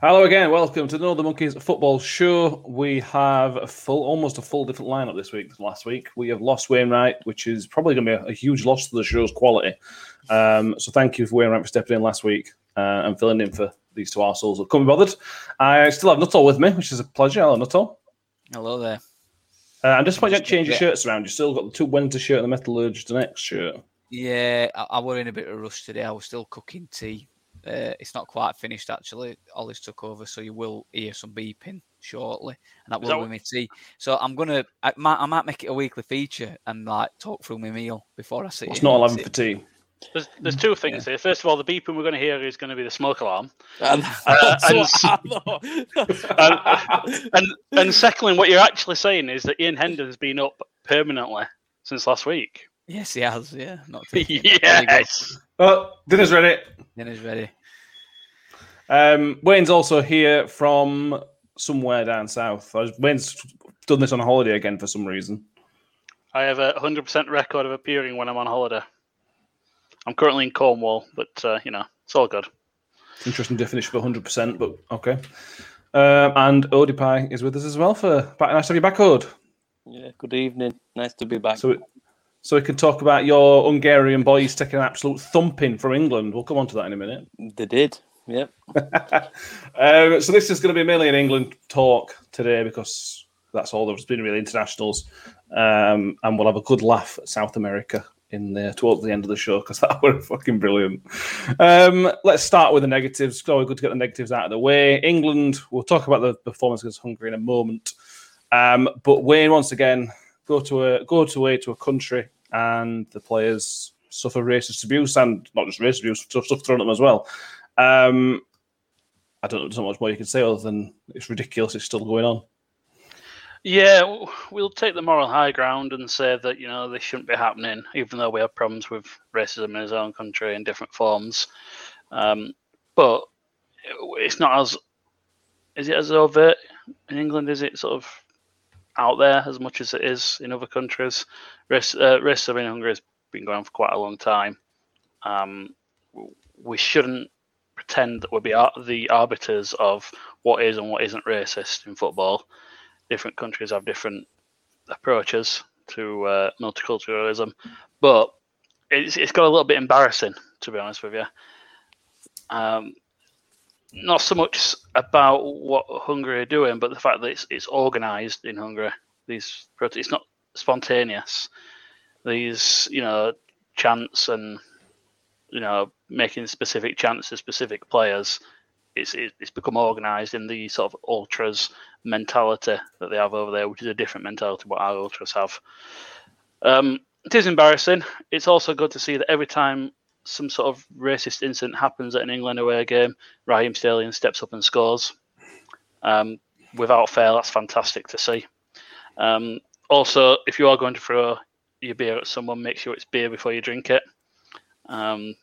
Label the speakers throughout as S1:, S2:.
S1: Hello again. Welcome to the Northern Monkeys Football Show. We have a full, almost a full different lineup this week than last week. We have lost Wainwright, which is probably going to be a, a, huge loss to the show's quality. Um, so thank you for Wainwright for stepping in last week uh, and filling in for these two arseholes that couldn't be bothered. I still have Nuttall with me, which is a pleasure. Hello, Nuttall.
S2: Hello there.
S1: Uh, I'm just pointing out change your shirts around. You still got the two winter shirt and the metallurgist next shirt.
S2: Yeah, I, I were in a bit of a rush today. I was still cooking tea uh, it's not quite finished actually. Ollie's took over, so you will hear some beeping shortly, and that will be me tea. So I'm gonna, I might, I might make it a weekly feature and like talk through my meal before I sit.
S1: It's not eleven for tea.
S3: There's, there's two things yeah. here. First of all, the beeping we're going to hear is going to be the smoke alarm. Uh, and, and, and, and, secondly, what you're actually saying is that Ian Hendon's been up permanently since last week.
S2: Yes, he has. Yeah, not
S3: yes.
S1: Oh, dinner's ready.
S2: Dinner's ready.
S1: Um, Wayne's also here from somewhere down south. Wayne's done this on a holiday again for some reason.
S3: I have a 100% record of appearing when I'm on holiday. I'm currently in Cornwall, but uh, you know, it's all good.
S1: Interesting definition of 100%, but okay. Um, and Odie is with us as well for back. Nice to have you back, Ode.
S4: Yeah, good evening. Nice to be back.
S1: So, so we can talk about your Hungarian boys taking an absolute thumping from England. We'll come on to that in a minute.
S4: They did. Yep.
S1: um, so this is going to be mainly an England talk today because that's all there's been really internationals, um, and we'll have a good laugh at South America in there towards the end of the show because that were fucking brilliant. Um, let's start with the negatives. It's always good to get the negatives out of the way. England. We'll talk about the performance against Hungary in a moment. Um, but Wayne, once again, go to a go to away to a country and the players suffer racist abuse and not just racist abuse, stuff thrown at them as well. Um, I don't know, there's not much more you can say other than it's ridiculous. It's still going on.
S3: Yeah, we'll take the moral high ground and say that you know this shouldn't be happening, even though we have problems with racism in his own country in different forms. Um, but it's not as is it as overt in England? Is it sort of out there as much as it is in other countries? Race, uh, racism in Hungary has been going on for quite a long time. Um, we shouldn't pretend that we'll be the arbiters of what is and what isn't racist in football. Different countries have different approaches to uh, multiculturalism, but it's, it's got a little bit embarrassing, to be honest with you. Um, not so much about what Hungary are doing, but the fact that it's, it's organised in Hungary. These protests, it's not spontaneous. These you know chants and you know making specific chants to specific players. It's it's become organised in the sort of ultras mentality that they have over there, which is a different mentality to what our ultras have. Um, it is embarrassing. It's also good to see that every time some sort of racist incident happens at an England away game, Raheem Sterling steps up and scores. Um, without fail, that's fantastic to see. Um, also, if you are going to throw your beer at someone, make sure it's beer before you drink it. Um,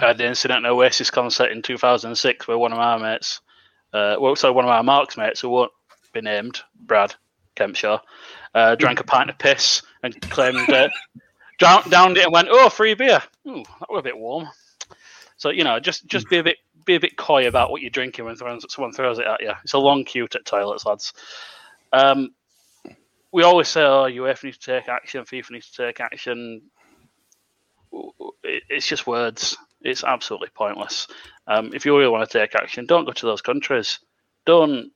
S3: I had the incident at Oasis concert in 2006 where one of my mates, uh, well, sorry, one of my Mark's mates who won't be named, Brad Kempshaw, uh, drank a pint of piss and claimed uh, down, downed it and went, "Oh, free beer. Ooh, that was a bit warm." So you know, just just be a bit be a bit coy about what you're drinking when someone throws it at you. It's a long queue at toilets, lads. Um, we always say, "Oh, UEFA needs to take action. FIFA needs to take action." It's just words. It's absolutely pointless. Um, if you really want to take action, don't go to those countries. Don't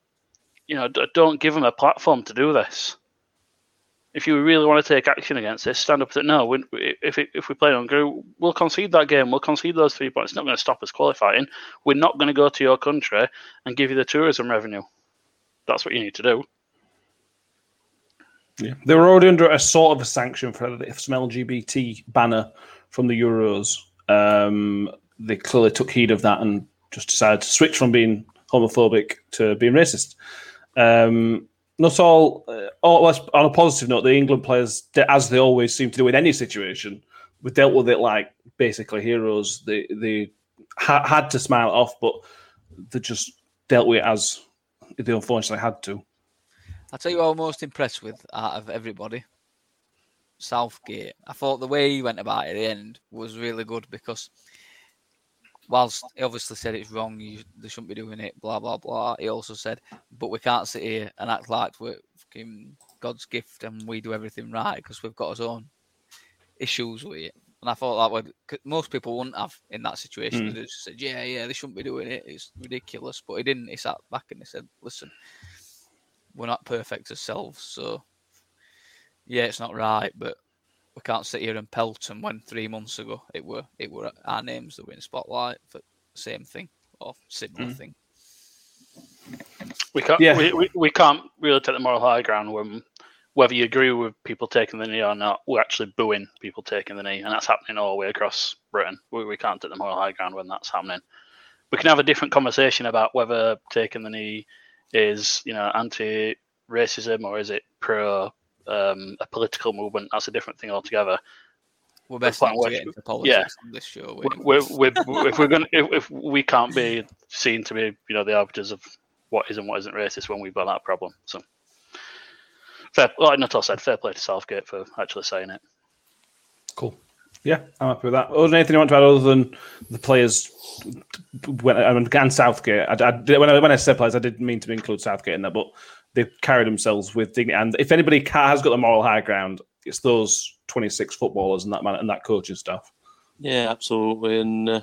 S3: you know? Don't give them a platform to do this if you really want to take action against this, stand up. That no, if it, if we play on Hungary, we'll concede that game. We'll concede those three points. It's not going to stop us qualifying. We're not going to go to your country and give you the tourism revenue. That's what you need to do.
S1: Yeah, they were already under a sort of a sanction for some LGBT banner from the Euros. Um, they clearly took heed of that and just decided to switch from being homophobic to being racist. Um, not all, uh, all on a positive note, the England players, as they always seem to do in any situation, we dealt with it like basically heroes. They they ha- had to smile off, but they just dealt with it as they unfortunately had to.
S2: I'll tell you what I'm most impressed with out of everybody. Southgate. I thought the way he went about it at the end was really good because whilst he obviously said it's wrong, you, they shouldn't be doing it, blah blah blah. He also said, but we can't sit here and act like we're fucking God's gift and we do everything right because we've got our own issues with it. And I thought that would most people wouldn't have in that situation. Mm. They just said, "Yeah, yeah, they shouldn't be doing it. It's ridiculous." But he didn't. He sat back and he said, "Listen, we're not perfect ourselves, so yeah, it's not right, but we can't sit here and pelt them when three months ago it were it were our names that were in spotlight for same thing or similar mm. thing."
S3: We can't. Yeah. We, we, we can't really take the moral high ground when whether you agree with people taking the knee or not, we're actually booing people taking the knee, and that's happening all the way across Britain. We, we can't take the moral high ground when that's happening. We can have a different conversation about whether taking the knee is, you know, anti-racism or is it pro um, a political movement. That's a different thing altogether.
S2: We're best not to get into politics yeah. on this show.
S3: We're, we're, we're, if we're going, if, if we can't be seen to be, you know, the arbiters of what is and what isn't racist when we've got that problem. So fair, like Nuttall said, fair play to Southgate for actually saying it.
S1: Cool. Yeah, I'm happy with that. Was there anything you want to add other than the players? When I mean, and Southgate, I, I, when I when I said players, I didn't mean to include Southgate in that, but they carry themselves with dignity. And if anybody has got the moral high ground, it's those 26 footballers and that man and that coaching staff.
S4: Yeah, absolutely. And uh,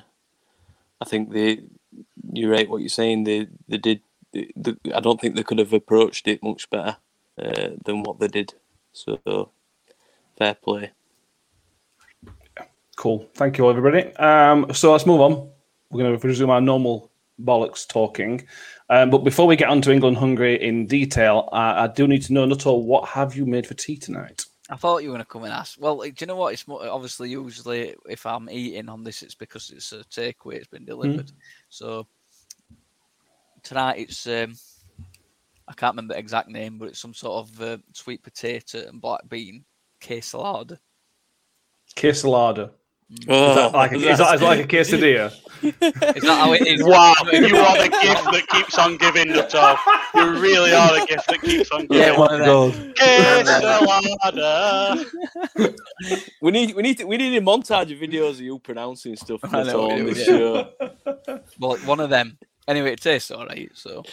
S4: I think they, you're right. What you're saying, they they did. They, they, I don't think they could have approached it much better uh, than what they did. So fair play.
S1: Cool. Thank you, everybody. Um, so let's move on. We're going to resume our normal bollocks talking. Um, but before we get on to England Hungary in detail, uh, I do need to know, Nuttall, what have you made for tea tonight?
S2: I thought you were going to come and ask. Well, do you know what? It's more, obviously usually if I'm eating on this, it's because it's a takeaway. It's been delivered. Mm. So tonight it's um, I can't remember the exact name, but it's some sort of uh, sweet potato and black bean quesalada.
S1: Quesalada. Oh, is that like a, is that like a quesadilla?
S2: is that how it is?
S3: Wow, you are the gift that keeps on giving, Nuttall. You really are the gift that keeps on giving. Yeah, one of
S4: Quesalada. we need, we need, to, we need a montage of videos of you pronouncing stuff. I on this show.
S2: Well, one of them. Anyway, it tastes all right. So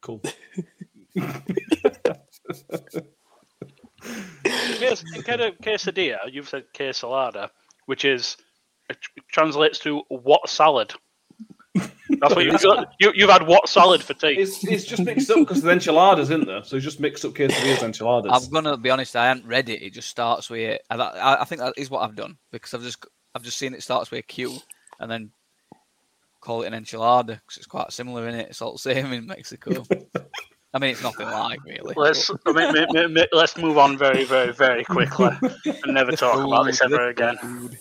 S1: Cool.
S3: Instead of quesadilla, you've said quesalada, which is it translates to what salad. That's what you've got. You, have had what salad for tea?
S1: It's, it's just mixed up because the enchiladas, isn't there? So it's just mixed up quesadillas enchiladas.
S2: I'm gonna be honest. I haven't read it. It just starts with. I, I think that is what I've done because I've just I've just seen it starts with a Q and then call it an enchilada because it's quite similar in it. It's all the same in Mexico. I mean, it's nothing like really.
S3: Let's let's move on very, very, very quickly and never talk food, about this ever again. Food.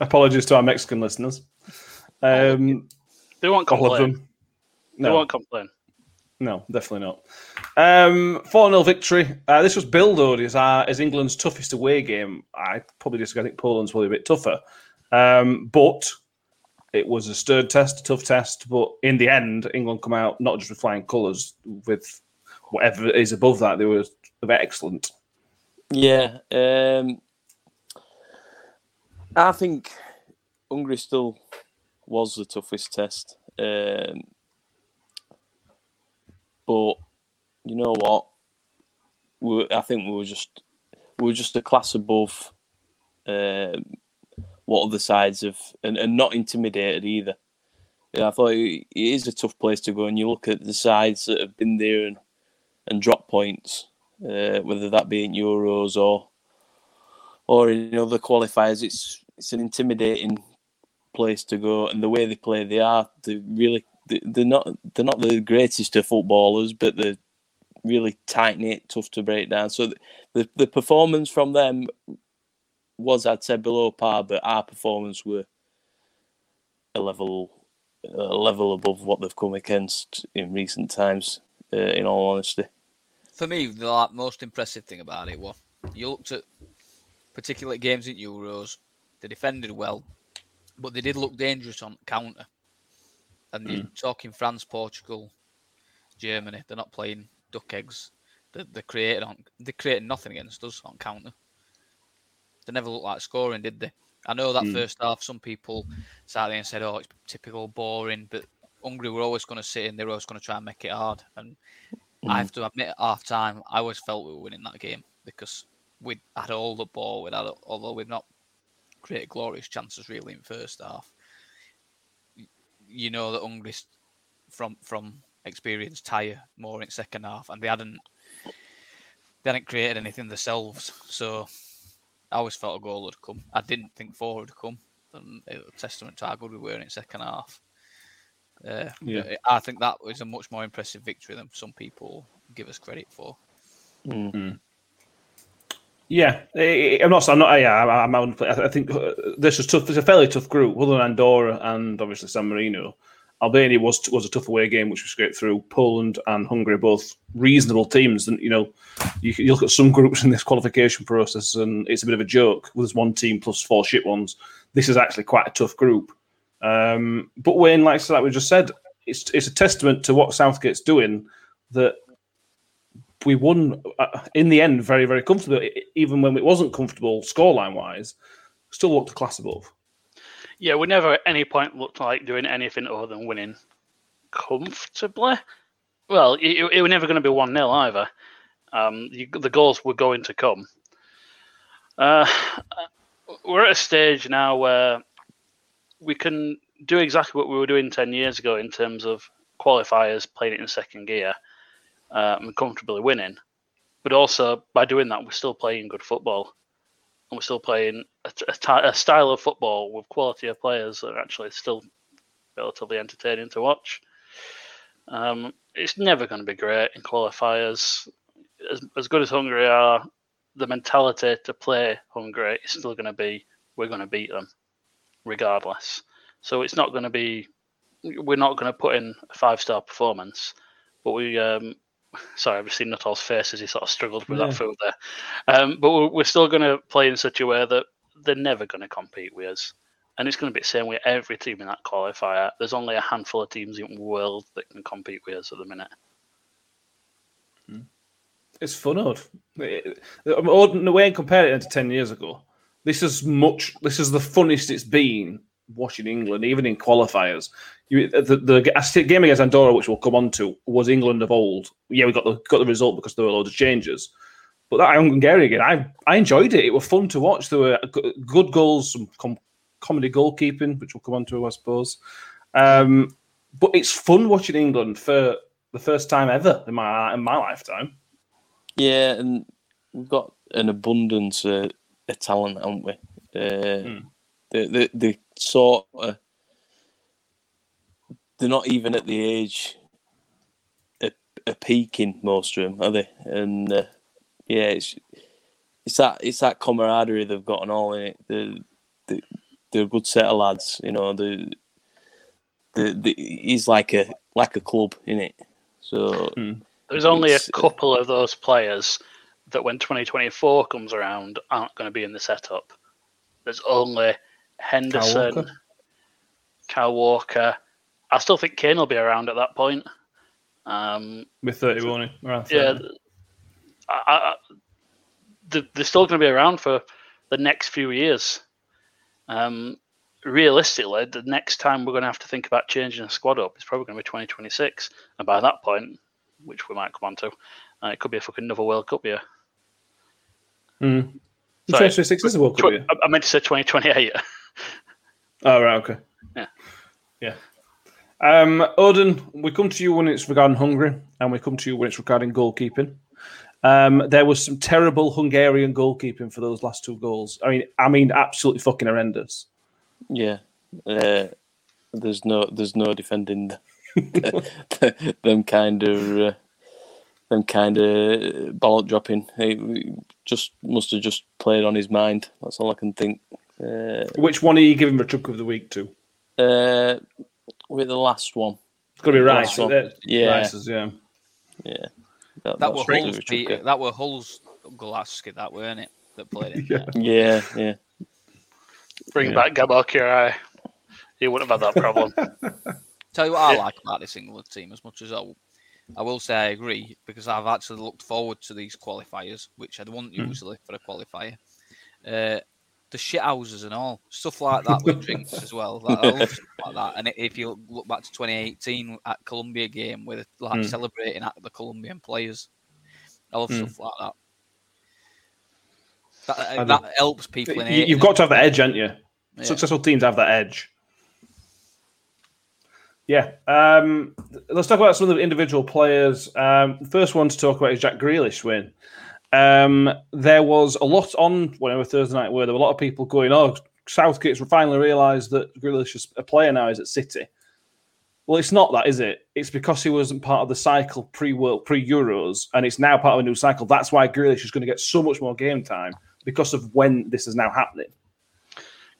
S1: Apologies to our Mexican listeners. Um,
S3: they won't complain. No. They won't complain.
S1: No, definitely not. Um, 4 0 victory. Uh, this was billed as, as England's toughest away game. I probably disagree. I think Poland's probably a bit tougher. Um, but it was a stirred test, a tough test, but in the end, England come out not just with flying colours, with whatever is above that, they were excellent.
S4: Yeah, um, I think Hungary still was the toughest test, um, but you know what? We, I think we were just we were just a class above. Um, what other sides have, and, and not intimidated either. Yeah, I thought it is a tough place to go, and you look at the sides that have been there and, and drop points, uh, whether that be in Euros or or in other qualifiers. It's it's an intimidating place to go, and the way they play, they are they really they're not they're not the greatest of footballers, but they're really tight knit, tough to break down. So the the performance from them was, I'd say, below par, but our performance were a level a level above what they've come against in recent times. Uh, in all honesty,
S2: for me, the like, most impressive thing about it was you looked at particular games in Euros. They defended well, but they did look dangerous on counter. And mm. you're talking France, Portugal, Germany. They're not playing duck eggs. They, they created on they created nothing against us on counter. They never looked like scoring, did they? I know that mm. first half, some people sat there and said, "Oh, it's typical boring," but Hungary were always going to sit in. They were always going to try and make it hard. And mm. I have to admit, at half time, I always felt we were winning that game because we had all the ball. We had, although we've not created glorious chances really in first half. You know that Hungary, from from experience, tire more in second half, and they hadn't they hadn't created anything themselves. So I always felt a goal would come. I didn't think four would come. And it was a testament to how good we were in second half. Uh, yeah. I think that was a much more impressive victory than some people give us credit for.
S1: Mm-hmm. Yeah, I'm not. I'm not. Yeah, I'm, I'm, I think this is tough. It's a fairly tough group, other than Andorra and obviously San Marino. Albania was was a tough away game, which we scraped through. Poland and Hungary both reasonable teams, and you know, you, you, look at some groups in this qualification process, and it's a bit of a joke. There's one team plus four shit ones. This is actually quite a tough group. Um, but Wayne, like, like we just said, it's it's a testament to what Southgate's doing that we won uh, in the end very very comfortably, even when it wasn't comfortable scoreline wise. Still looked a class above.
S3: Yeah, we never at any point looked like doing anything other than winning comfortably. Well, it, it was never going to be 1 0 either. Um, you, the goals were going to come. Uh, we're at a stage now where we can do exactly what we were doing 10 years ago in terms of qualifiers playing it in second gear um, and comfortably winning. But also, by doing that, we're still playing good football and we're still playing a, a, a, style of football with quality of players that are actually still relatively entertaining to watch. Um, it's never going to be great in qualifiers. As, as good as Hungary are, the mentality to play Hungary is still going to be we're going to beat them regardless. So it's not going to be we're not going to put in a five star performance, but we um, Sorry, I've seen Nuttall's face as he sort of struggled with yeah. that food there. Um, but we're, we're still going to play in such a way that they're never going to compete with us. And it's going to be the same with every team in that qualifier. There's only a handful of teams in the world that can compete with us at the minute.
S1: Hmm. It's fun, odd. The way and compare it to 10 years ago, this is much, this is the funnest it's been watching England, even in qualifiers. You, the, the game against Andorra, which we'll come on to, was England of old. Yeah, we got the got the result because there were loads of changes. But that Hungary game, I I enjoyed it. It was fun to watch. There were good goals, some com- comedy goalkeeping, which we'll come on to, I suppose. Um, but it's fun watching England for the first time ever in my in my lifetime.
S4: Yeah, and we've got an abundance of, of talent, aren't we? Uh, mm. The the the sort of they're not even at the age of, of peaking most of them, are they? And uh, yeah, it's it's that it's that camaraderie they've got and all in it. They're, they're, they're a good set of lads, you know. The the, the he's like a like a club in it. So
S3: hmm. there's only a uh, couple of those players that when 2024 comes around aren't going to be in the setup. There's only Henderson, Kyle Walker. Kyle Walker. I still think Kane will be around at that point. Um,
S1: With 30, won't?
S3: Around 30. Yeah. I, I, they're still going to be around for the next few years. Um, realistically, the next time we're going to have to think about changing a squad up is probably going to be 2026. And by that point, which we might come on to, uh, it could be a fucking another World Cup year.
S1: Mm. 2026 is a World Cup year. I
S3: meant to say 2028.
S1: Oh, right, okay.
S3: Yeah.
S1: Yeah. Um, Odin, we come to you when it's regarding Hungary, and we come to you when it's regarding goalkeeping. Um, there was some terrible Hungarian goalkeeping for those last two goals. I mean, I mean, absolutely fucking horrendous.
S4: Yeah, uh, there's no, there's no defending them kind of, uh, them kind of ball dropping. He just must have just played on his mind. That's all I can think. Uh,
S1: Which one are you giving the truck of the week to?
S4: Uh, with the last one.
S1: It's got to be Rice.
S4: Yeah.
S1: Rice's, yeah.
S4: Yeah.
S2: That, that were Hull's beat, that were Hull's Golaski, that weren't it? That played it.
S4: Yeah. Yeah. yeah.
S3: Bring yeah. back Gabor Kiraly. He wouldn't have had that problem.
S2: Tell you what I like about this England team as much as I, I will say I agree because I've actually looked forward to these qualifiers, which I wouldn't mm. usually for a qualifier. Uh, the shit houses and all stuff like that with drinks as well. Like, I love stuff like that. And if you look back to 2018 at Colombia game with like mm. celebrating at the Colombian players, I love mm. stuff like that. That, that helps people.
S1: You, have got to have the edge, haven't you? Yeah. Successful teams have that edge. Yeah. Um, let's talk about some of the individual players. Um, the first one to talk about is Jack Grealish win. Um, there was a lot on whenever Thursday night where there were a lot of people going, "Oh, Southgate's finally realised that Grealish is a player now. Is at City." Well, it's not that, is it? It's because he wasn't part of the cycle pre World pre Euros, and it's now part of a new cycle. That's why Grealish is going to get so much more game time because of when this is now happening.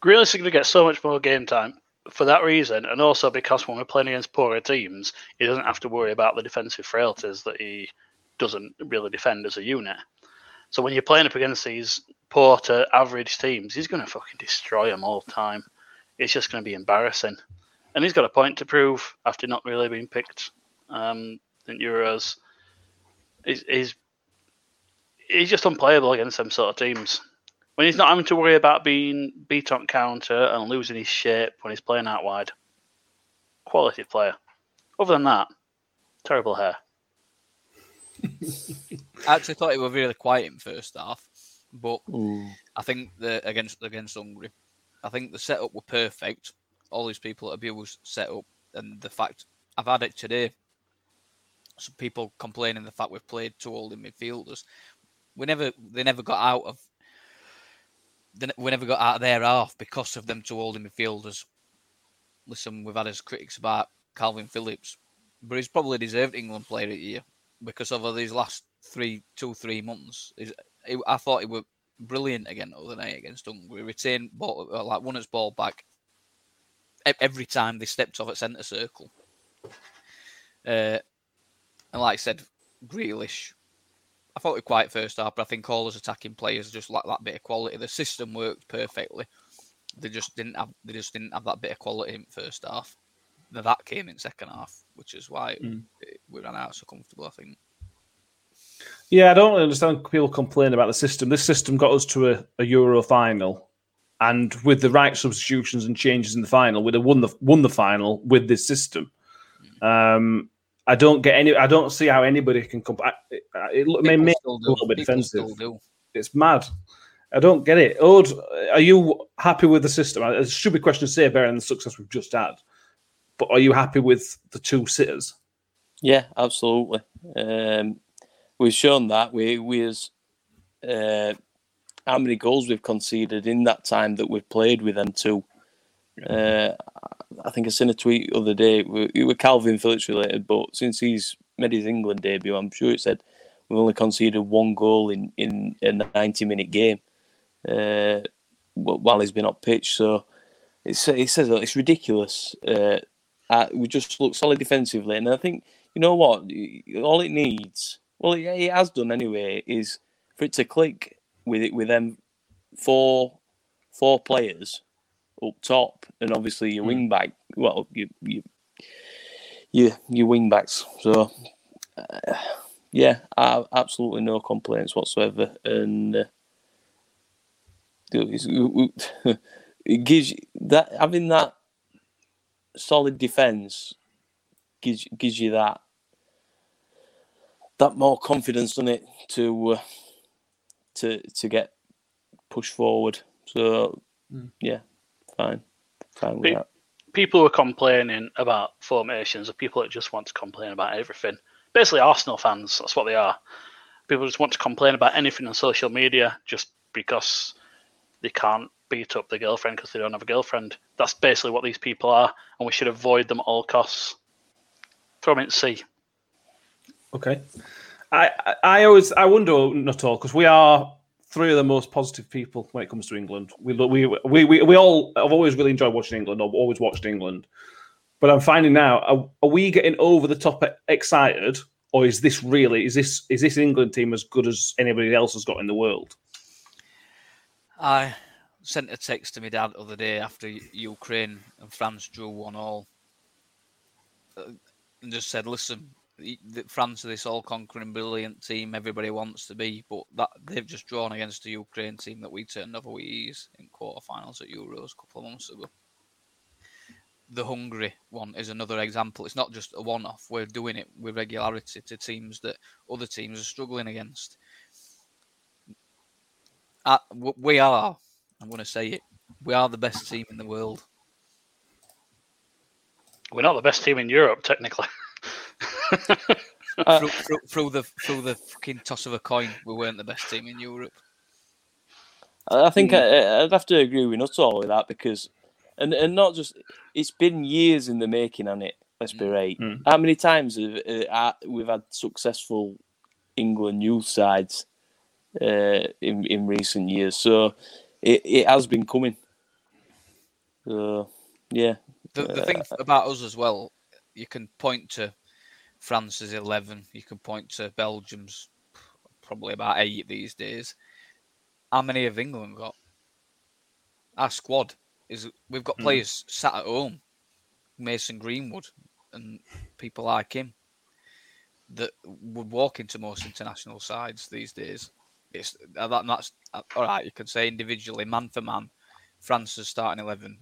S3: Grealish is going to get so much more game time for that reason, and also because when we're playing against poorer teams, he doesn't have to worry about the defensive frailties that he doesn't really defend as a unit. So when you're playing up against these poor to average teams, he's going to fucking destroy them all the time. It's just going to be embarrassing. And he's got a point to prove after not really being picked um, in Euros. He's, he's, he's just unplayable against them sort of teams. When he's not having to worry about being beat on counter and losing his shape when he's playing out wide. Quality player. Other than that, terrible hair.
S2: I actually thought it was really quiet in first half, but Ooh. I think the against against Hungary, I think the setup were perfect. All these people at Abuse set up, and the fact I've had it today. Some people complaining the fact we've played two holding midfielders. We never, they never got out of. We never got out of their half because of them two holding midfielders. Listen, we've had as critics about Kalvin Phillips, but he's probably deserved England Player of the Year because over these last three, two, three months, I thought he was brilliant again the other night against Hungary. Retained ball, uh, like won his ball back every time they stepped off at centre circle. Uh, and like I said, Grealish, I thought he quite first half, but I think all those attacking players just lack that bit of quality. The system worked perfectly. They just didn't have they just didn't have that bit of quality in first half. That came in second half which is why mm. we ran out so comfortable. I think.
S1: Yeah, I don't understand people complain about the system. This system got us to a, a Euro final, and with the right substitutions and changes in the final, we'd have won the won the final with this system. Mm. Um, I don't get any. I don't see how anybody can come. It, it may make a little bit defensive. It's mad. I don't get it. Ode, are you happy with the system? It should be a question to say, bearing the success we've just had. But are you happy with the two sitters?
S4: Yeah, absolutely. Um, we've shown that we we as uh, how many goals we've conceded in that time that we've played with them two. Uh, I think I seen a tweet the other day. It was Kalvin Phillips related, but since he's made his England debut, I'm sure it said we've only conceded one goal in in a 90 minute game uh, while he's been on pitch. So it's it says it's ridiculous. Uh, we just look solid defensively, and I think you know what, all it needs, well, it, it has done anyway, is for it to click with it with them four four players up top, and obviously your mm. wing back. Well, you you you your wing backs. So uh, yeah, I, absolutely no complaints whatsoever, and uh, it gives you that having that solid defense gives gives you that that more confidence on it to uh, to to get pushed forward. So mm. yeah, fine, fine with Pe- that.
S3: People are complaining about formations, or people that just want to complain about everything. Basically, Arsenal fans. That's what they are. People just want to complain about anything on social media just because they can't beat up their girlfriend because they don't have a girlfriend. That's basically what these people are, and we should avoid them at all costs. Throw them in sea.
S1: Okay. I, I always I wonder not all because we are three of the most positive people when it comes to England. We we we we, we all have always really enjoyed watching England. I've always watched England, but I'm finding now are, are, we getting over the top excited, or is this really is this is this England team as good as anybody else has got in the world?
S2: I sent a text to my dad the other day after Ukraine and France drew one all, uh, and just said, "Listen, France are this all-conquering, brilliant team. Everybody wants to be, but that they've just drawn against the Ukraine team that we turned over with ease in quarterfinals at Euros a couple of months ago. The Hungary one is another example. It's not just a one-off. We're doing it with regularity to teams that other teams are struggling against. Uh, we are. I'm going to say it. We are the best team in the world.
S3: We're not the best team in Europe, technically.
S2: uh, through, through, through, the through the fucking toss of a coin, we weren't the best team in Europe.
S4: I think mm. I, would have to agree with Nuttall with that because, and and not just it's been years in the making on it. Let's be right. Mm. How many times have uh, we've had successful England youth sides uh, in in recent years? So it, it has been coming. So yeah.
S2: The the thing uh, about us as well, you can point to France's 11. You can point to Belgium's probably about eight these days. How many have England got? Our squad is we've got hmm. players mm. sat at home, Mason Greenwood and people like him that would walk into most international sides these days. It's uh, that, that's uh, all right. You can say individually, man for man, France's starting eleven,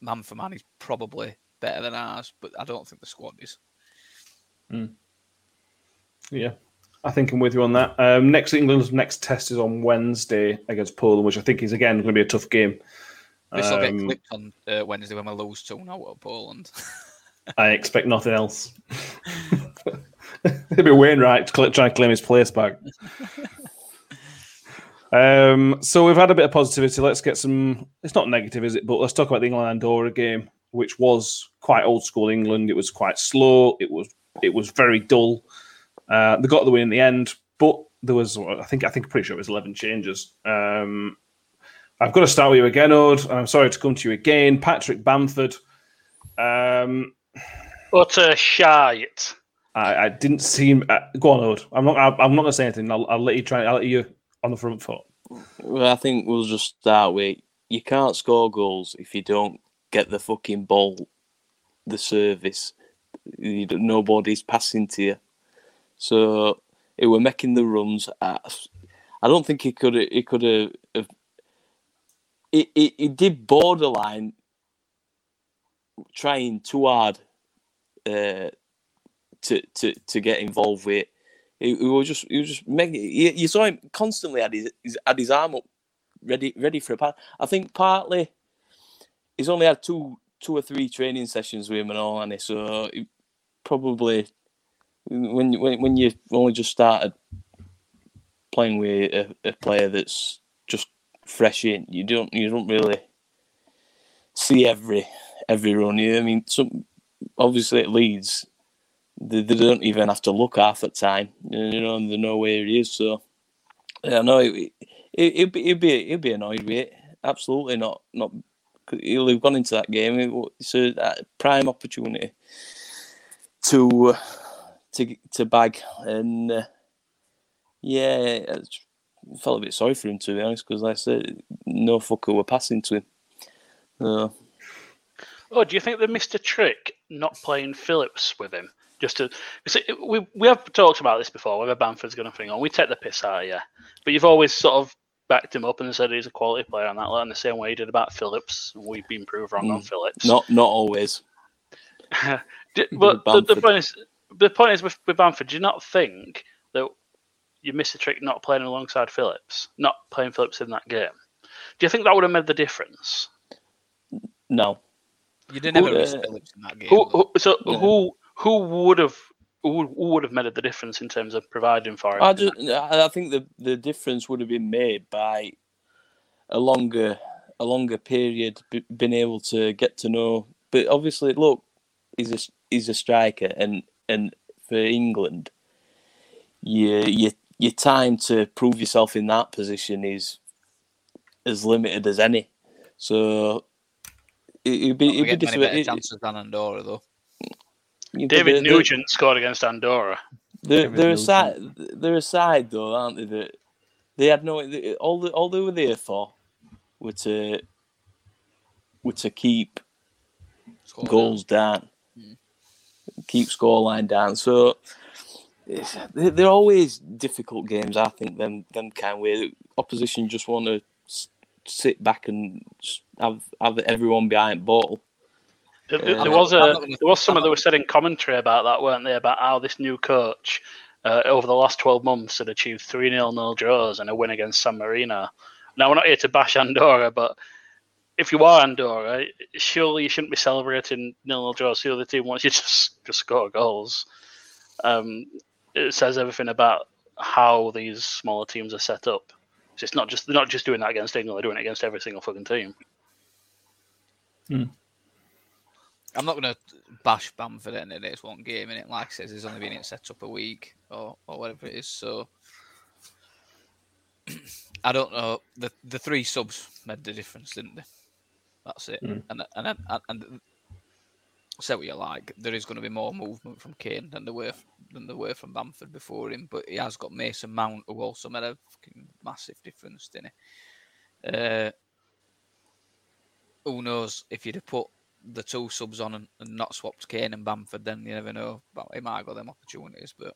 S2: man for man, is probably better than ours, but I don't think the squad is.
S1: Mm. Yeah, I think I'm with you on that. Um, next England's next test is on Wednesday against Poland, which I think is again going to be a tough game.
S2: This will um, get clipped on uh, Wednesday when we lose 2 0 at Poland.
S1: I expect nothing else. It'd be Wainwright trying to claim his place back. um, so we've had a bit of positivity. Let's get some. It's not negative, is it? But let's talk about the England Andorra game, which was quite old school England. It was quite slow. It was it was very dull. Uh, they got the win in the end, but there was I think I think pretty sure it was eleven changes. Um, I've got to start with you again, Ode. I'm sorry to come to you again, Patrick Bamford. Um,
S3: Utter shite.
S1: I, I didn't see him. Uh, go on, Ode. I'm not. I, am not going to say anything. I'll, I'll, let you try. I'll let you on the front foot.
S4: Well, I think we'll just start with you can't score goals if you don't get the fucking ball, the service you, nobody's passing to you. So he were making the runs. At, I don't think he could. He could have. He, he, he did borderline trying too hard uh, to to to get involved with. He, he was just he was just making. You, saw him constantly had his, his had his arm up, ready ready for a pass. I think partly he's only had two two or three training sessions with him and all, and so probably when when when you only just started playing with a, a player that's just fresh in, you don't you don't really see every every run. You I mean, some obviously it leads. They, they don't even have to look half the time. You know, and they know where he is. So yeah, no, it, it, it'd be it'd be it'd be annoyed with it. Absolutely not. Not he'll have gone into that game. It's a prime opportunity to to to bag, and uh, yeah, I felt a bit sorry for him to be honest, because like I said, no fucker were passing to him. Uh,
S3: oh, do you think they missed a trick not playing Phillips with him? Just to, we we have talked about this before. Whether Bamford's going to bring on, we take the piss out of you, but you've always sort of backed him up and said he's a quality player on that line, the same way you did about Phillips. We've been proved wrong mm, on Phillips.
S4: Not not always.
S3: but the, the, point is, the point is with, with Bamford, do you not think that you missed a trick not playing alongside Phillips, not playing Phillips in that game? Do you think that would have made the difference?
S4: No.
S2: You didn't ever miss uh, Phillips in that game.
S3: Who, who, so yeah. who who would have who, who would have made the difference in terms of providing for him?
S4: I just I think the the difference would have been made by a longer a longer period, being able to get to know. But obviously, look, he's a he's a striker, and and for England, your your your time to prove yourself in that position is as limited as any. So
S2: it, would be it'd be many better chances than Andorra though.
S3: David Nugent scored against Andorra.
S4: They're, they're a side. They're a side though, aren't they? That they had no all. The, all they were there for were to were to keep Score goals down. down. Keep scoreline down. So they're always difficult games. I think them them kind where opposition just want to sit back and have have everyone behind ball.
S3: There, there, was a there was some that were said in commentary about that, weren't they? About how this new coach uh, over the last twelve months had achieved three 0 nil draws and a win against San Marino. Now we're not here to bash Andorra, but if you are Andorra, surely you shouldn't be celebrating nil nil draws. The other team wants you just, just score goals. Um, it says everything about how these smaller teams are set up. It's not just they're not just doing that against England; they're doing it against every single fucking team.
S2: Hmm. I'm not going to bash Bamford in it. It's one game, and it like says, he's only been in set up a week or, or whatever it is. So I don't know. The the three subs made the difference, didn't they? That's it. Mm. And and and, and say what you like, there is going to be more movement from Kane than there were than there were from Bamford before him. But he has got Mason Mount, who also made a massive difference, didn't he? Uh, who knows if you'd have put the two subs on and, and, not swapped Kane and Bamford, then you never know. But he might have got them opportunities. But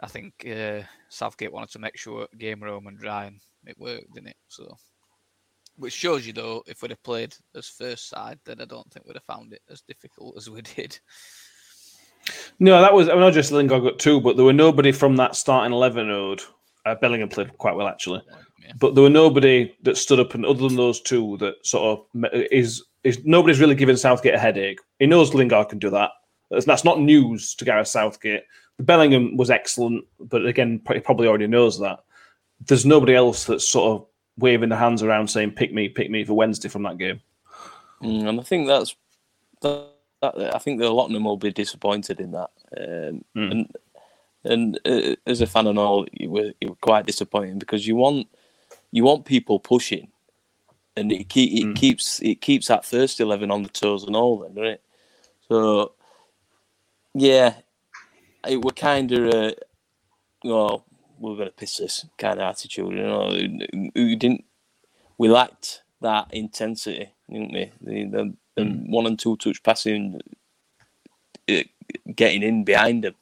S2: I think uh, Southgate wanted to make sure game room and dry, and it worked, didn't it? So, which shows you though, if we'd have played as first side, then I don't think we'd have found it as difficult as we did.
S1: No, that was I mean, just Lingard got two, but there were nobody from that starting eleven ode. Uh, Bellingham played quite well actually, yeah. but there were nobody that stood up and other than those two that sort of is is nobody's really giving Southgate a headache. He knows Lingard can do that. That's, that's not news to Gareth Southgate. Bellingham was excellent, but again, he probably already knows that. There's nobody else that's sort of waving their hands around saying "pick me, pick me" for Wednesday from that game.
S4: Mm, and I think that's that, that, I think that a lot of them will be disappointed in that. Um, mm. And and uh, as a fan and all, you were, you were quite disappointed because you want you want people pushing, and it, keep, it mm. keeps it keeps that first eleven on the toes and all, then, doesn't it? So yeah, it were kind of uh, well, we're going to piss this kind of attitude. You know, we didn't we lacked that intensity, didn't we? The, the, the mm. one and two touch passing, uh, getting in behind them.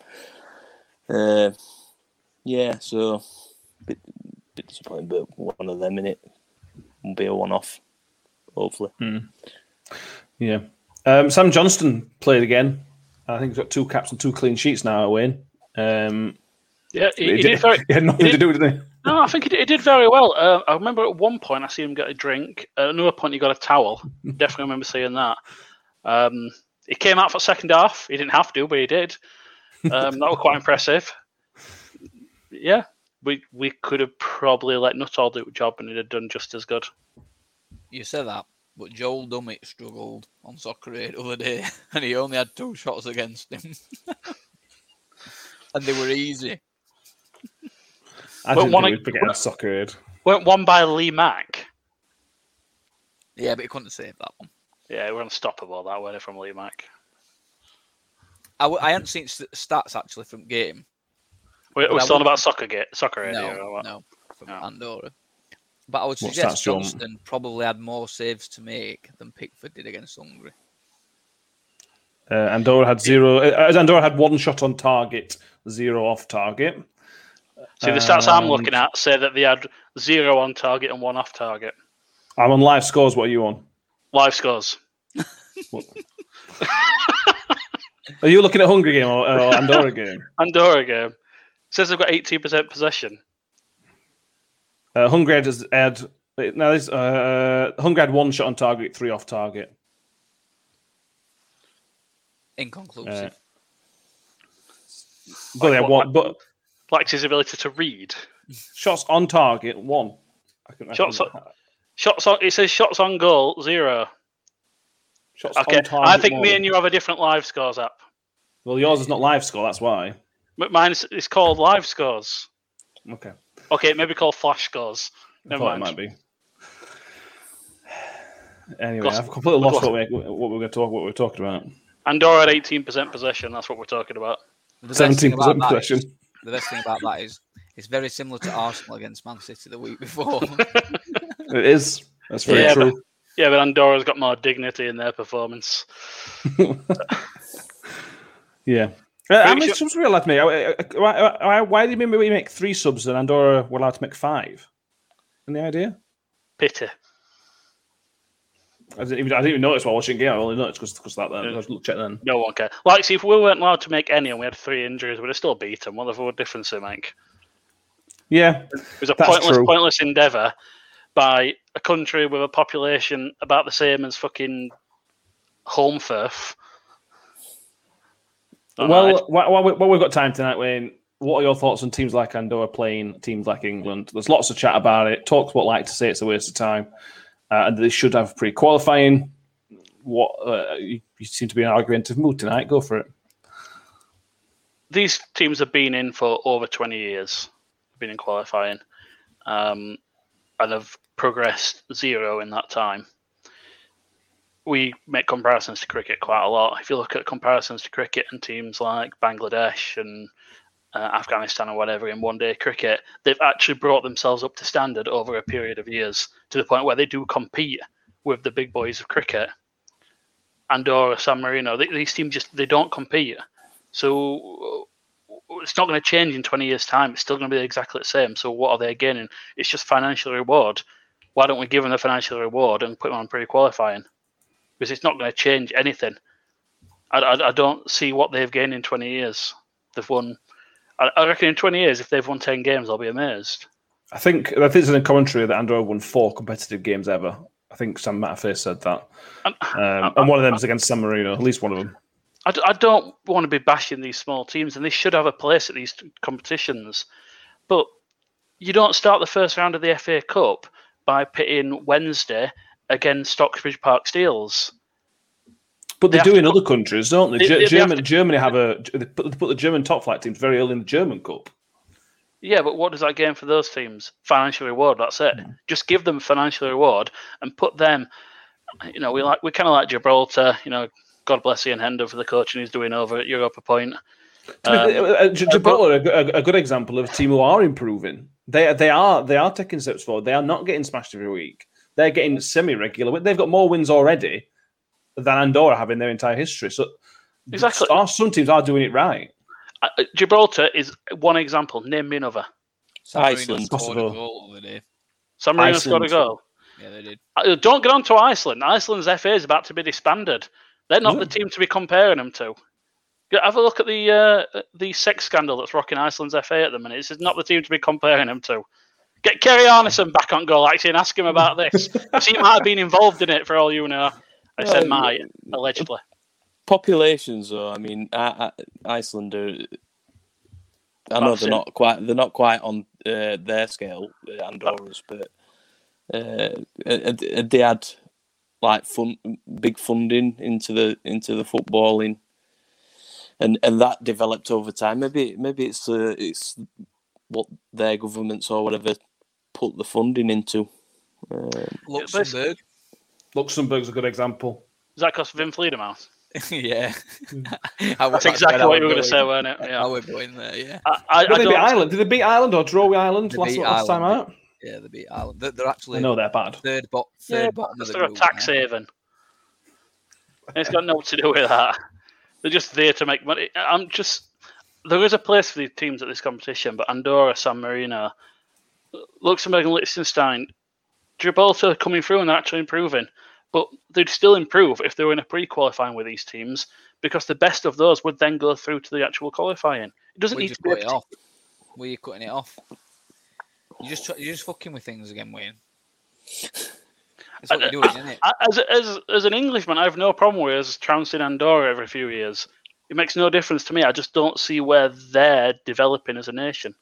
S4: Uh, yeah, so bit, bit disappointing, but one of them in it will be a one off, hopefully.
S1: Mm. Yeah. Um, Sam Johnstone played again. I think he's got two caps and two clean sheets now, Wayne. Um,
S3: yeah, he, he, he did, very.
S1: He had nothing
S3: did,
S1: to do, did he?
S3: No, I think he did, he did very well. Uh, I remember at one point I see him get a drink. At another point, he got a towel. Definitely remember seeing that. Um, he came out for second half. He didn't have to, but he did. Um, that was quite impressive. Yeah, we we could have probably let Nuttall do the job, and he'd have done just as good.
S2: You said that, but Joel Dommett struggled on Soccer Aid the other day, and he only had two shots against him, and they were easy.
S1: I didn't one, think we'd forget went, Soccer Aid.
S3: Weren't one by Lee Mack?
S2: Yeah, but he couldn't save that one.
S3: Yeah, we're unstoppable that way from Lee Mack.
S2: I, I hadn't seen stats actually from game.
S3: We're, we're talking about soccer get soccer area.
S2: No, no, from no. Andorra. But I would suggest Johnstone probably had more saves to make than Pickford did against Hungary.
S1: Uh, Andorra had zero. Uh, Andorra had one shot on target, zero off target.
S3: See, the stats I'm looking at say that they had zero on target and one off target.
S1: I'm on live scores. What are you on?
S3: Live scores.
S1: are you looking at Hungary game or, or Andorra game?
S3: Andorra game. It says they've got 18% possession.
S1: Uh, Hungary had, had now this, uh, Hungary had one shot on target, three off target.
S2: Inconclusive. Uh,
S1: but like, one, but
S3: likes his ability to read.
S1: Shots on target, one.
S3: shots on, shots on. It says shots on goal, zero. Shots okay, I think me and you have a different live scores app.
S1: Well, yours is not live score. That's why.
S3: But mine is it's called live scores.
S1: Okay.
S3: Okay, maybe called flash scores. Never mind.
S1: It might be. Anyway, I've completely lost what, we, what we're going to talk. What we're talking about.
S3: Andorra at eighteen percent possession. That's what we're talking about.
S1: Seventeen percent possession.
S2: Is, the best thing about that is it's very similar to Arsenal against Man City the week before.
S1: it is. That's very
S3: yeah,
S1: true.
S3: But, yeah, but Andorra's got more dignity in their performance.
S1: Yeah. Uh, how many subs were you allowed to make? Uh, uh, uh, why, why, why did we make three subs and Andorra were allowed to make five? Any idea?
S3: Pity.
S1: I didn't even, I didn't even notice while watching the game. I only noticed because that then. Yeah. I check then.
S3: No one cared. Like, see, if we weren't allowed to make any and we had three injuries, we'd have still beat them. What the difference it make?
S1: Yeah,
S3: it was a pointless, true. pointless endeavour by a country with a population about the same as fucking Holmfirth.
S1: Well, while, while we've got time tonight, Wayne, what are your thoughts on teams like Andorra playing teams like England? There's lots of chat about it. Talks what like to say it's a waste of time, uh, and they should have pre-qualifying. What uh, you, you, seem to be in an argumentative mood tonight. Go for it.
S3: These teams have been in for over 20 years, been in qualifying, um, and have progressed zero in that time. We make comparisons to cricket quite a lot. If you look at comparisons to cricket and teams like Bangladesh and uh, Afghanistan or whatever in one day cricket, they've actually brought themselves up to standard over a period of years to the point where they do compete with the big boys of cricket. Andorra, San Marino, they, these teams just they don't compete. So it's not going to change in 20 years' time. It's still going to be exactly the same. So what are they gaining? It's just financial reward. Why don't we give them the financial reward and put them on pre-qualifying? Because it's not going to change anything. I, I, I don't see what they've gained in 20 years. They've won I, I reckon in 20 years, if they've won 10 games, I'll be amazed.
S1: I think I think it's in a commentary that Andorra won four competitive games ever. I think Sam Matterface said that, um, and one of them is against San Marino. At least one of them.
S3: I, I don't want to be bashing these small teams, and they should have a place at these competitions. But you don't start the first round of the FA Cup by pitting Wednesday against Stocksbridge Park Steels.
S1: But they, they do in other countries, don't they? they, they Germany. Germany have a they put, they put the German top flight teams very early in the German Cup.
S3: Yeah, but what does that gain for those teams? Financial reward. That's it. Mm. Just give them financial reward and put them. You know, we like we kind of like Gibraltar. You know, God bless Ian Hendo for the coaching he's doing over at Europa Point.
S1: Um, uh, Gibraltar, a, a, good example of a team who are improving. They they are they are taking steps forward. They are not getting smashed every week. They're getting semi regular. They've got more wins already than Andorra have in their entire history. So
S3: exactly,
S1: our, some teams are doing it right.
S3: Uh, uh Gibraltar is one example. Name me another.
S2: Iceland.
S1: Possible.
S3: San Marino scored a goal.
S2: Yeah, they did. Uh,
S3: don't get on to Iceland. Iceland's FA is about to be disbanded. They're not the team to be comparing them to. Have a look at the uh, the sex scandal that's rocking Iceland's FA at the minute. This is not the team to be comparing them to. Get Kerry Arneson back on goal, actually, and ask him about this. he might have been involved in it for all you know. I said um, my allegedly.
S4: Populations, though. I mean, I, I, Iceland are. I know they're not quite. They're not quite on uh, their scale, uh, Andorra's, but uh, they had like fun, big funding into the into the footballing, and and that developed over time. Maybe maybe it's uh, it's what their governments or whatever put the funding into.
S2: Um, Luxembourg.
S1: Luxembourg's a good example.
S3: Is that because Wim Fleedermans?
S2: yeah,
S3: that's exactly what you were going to say, weren't it? Yeah,
S2: I would go in there. Yeah.
S3: I, I,
S1: Did they beat Ireland? Did they beat Ireland or draw with Ireland last, last time out?
S2: Yeah, they beat Ireland. They're, they're actually.
S1: I know they're bad.
S2: Third, bo- third yeah, bottom of the
S3: They're a tax haven. It's got nothing to do with that. They're just there to make money. I'm just. There is a place for these teams at this competition, but Andorra, San Marino, Luxembourg, and Liechtenstein, Gibraltar coming through and they're actually improving but they'd still improve if they were in a pre-qualifying with these teams because the best of those would then go through to the actual qualifying. It doesn't need to be.
S2: It off. Were you cutting it off? You just you're just fucking with things again, Wayne. That's what you're doing, isn't? Uh,
S3: as, as, as an Englishman, I have no problem with us trouncing Andorra every few years. It makes no difference to me. I just don't see where they're developing as a nation.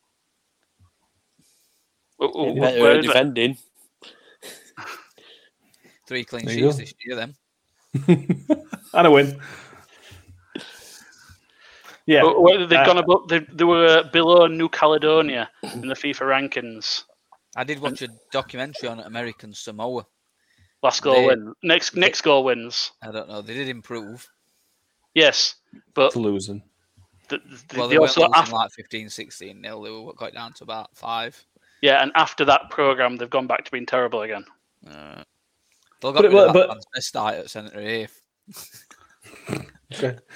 S4: Where, defending.
S2: Three clean sheets this year, then.
S1: and a win.
S3: Yeah. But they've uh, gone above, they, they were below New Caledonia in the FIFA rankings.
S2: I did watch a documentary on American Samoa.
S3: Last goal they, win. Next next goal wins.
S2: I don't know. They did improve.
S3: Yes, but
S1: losing.
S2: The, the, well, they, they also after, like 15, 16 nil. They were quite down to about five.
S3: Yeah, and after that program, they've gone back to being terrible again.
S2: Uh, They'll got but, rid but, of that but, at centre here.
S1: okay.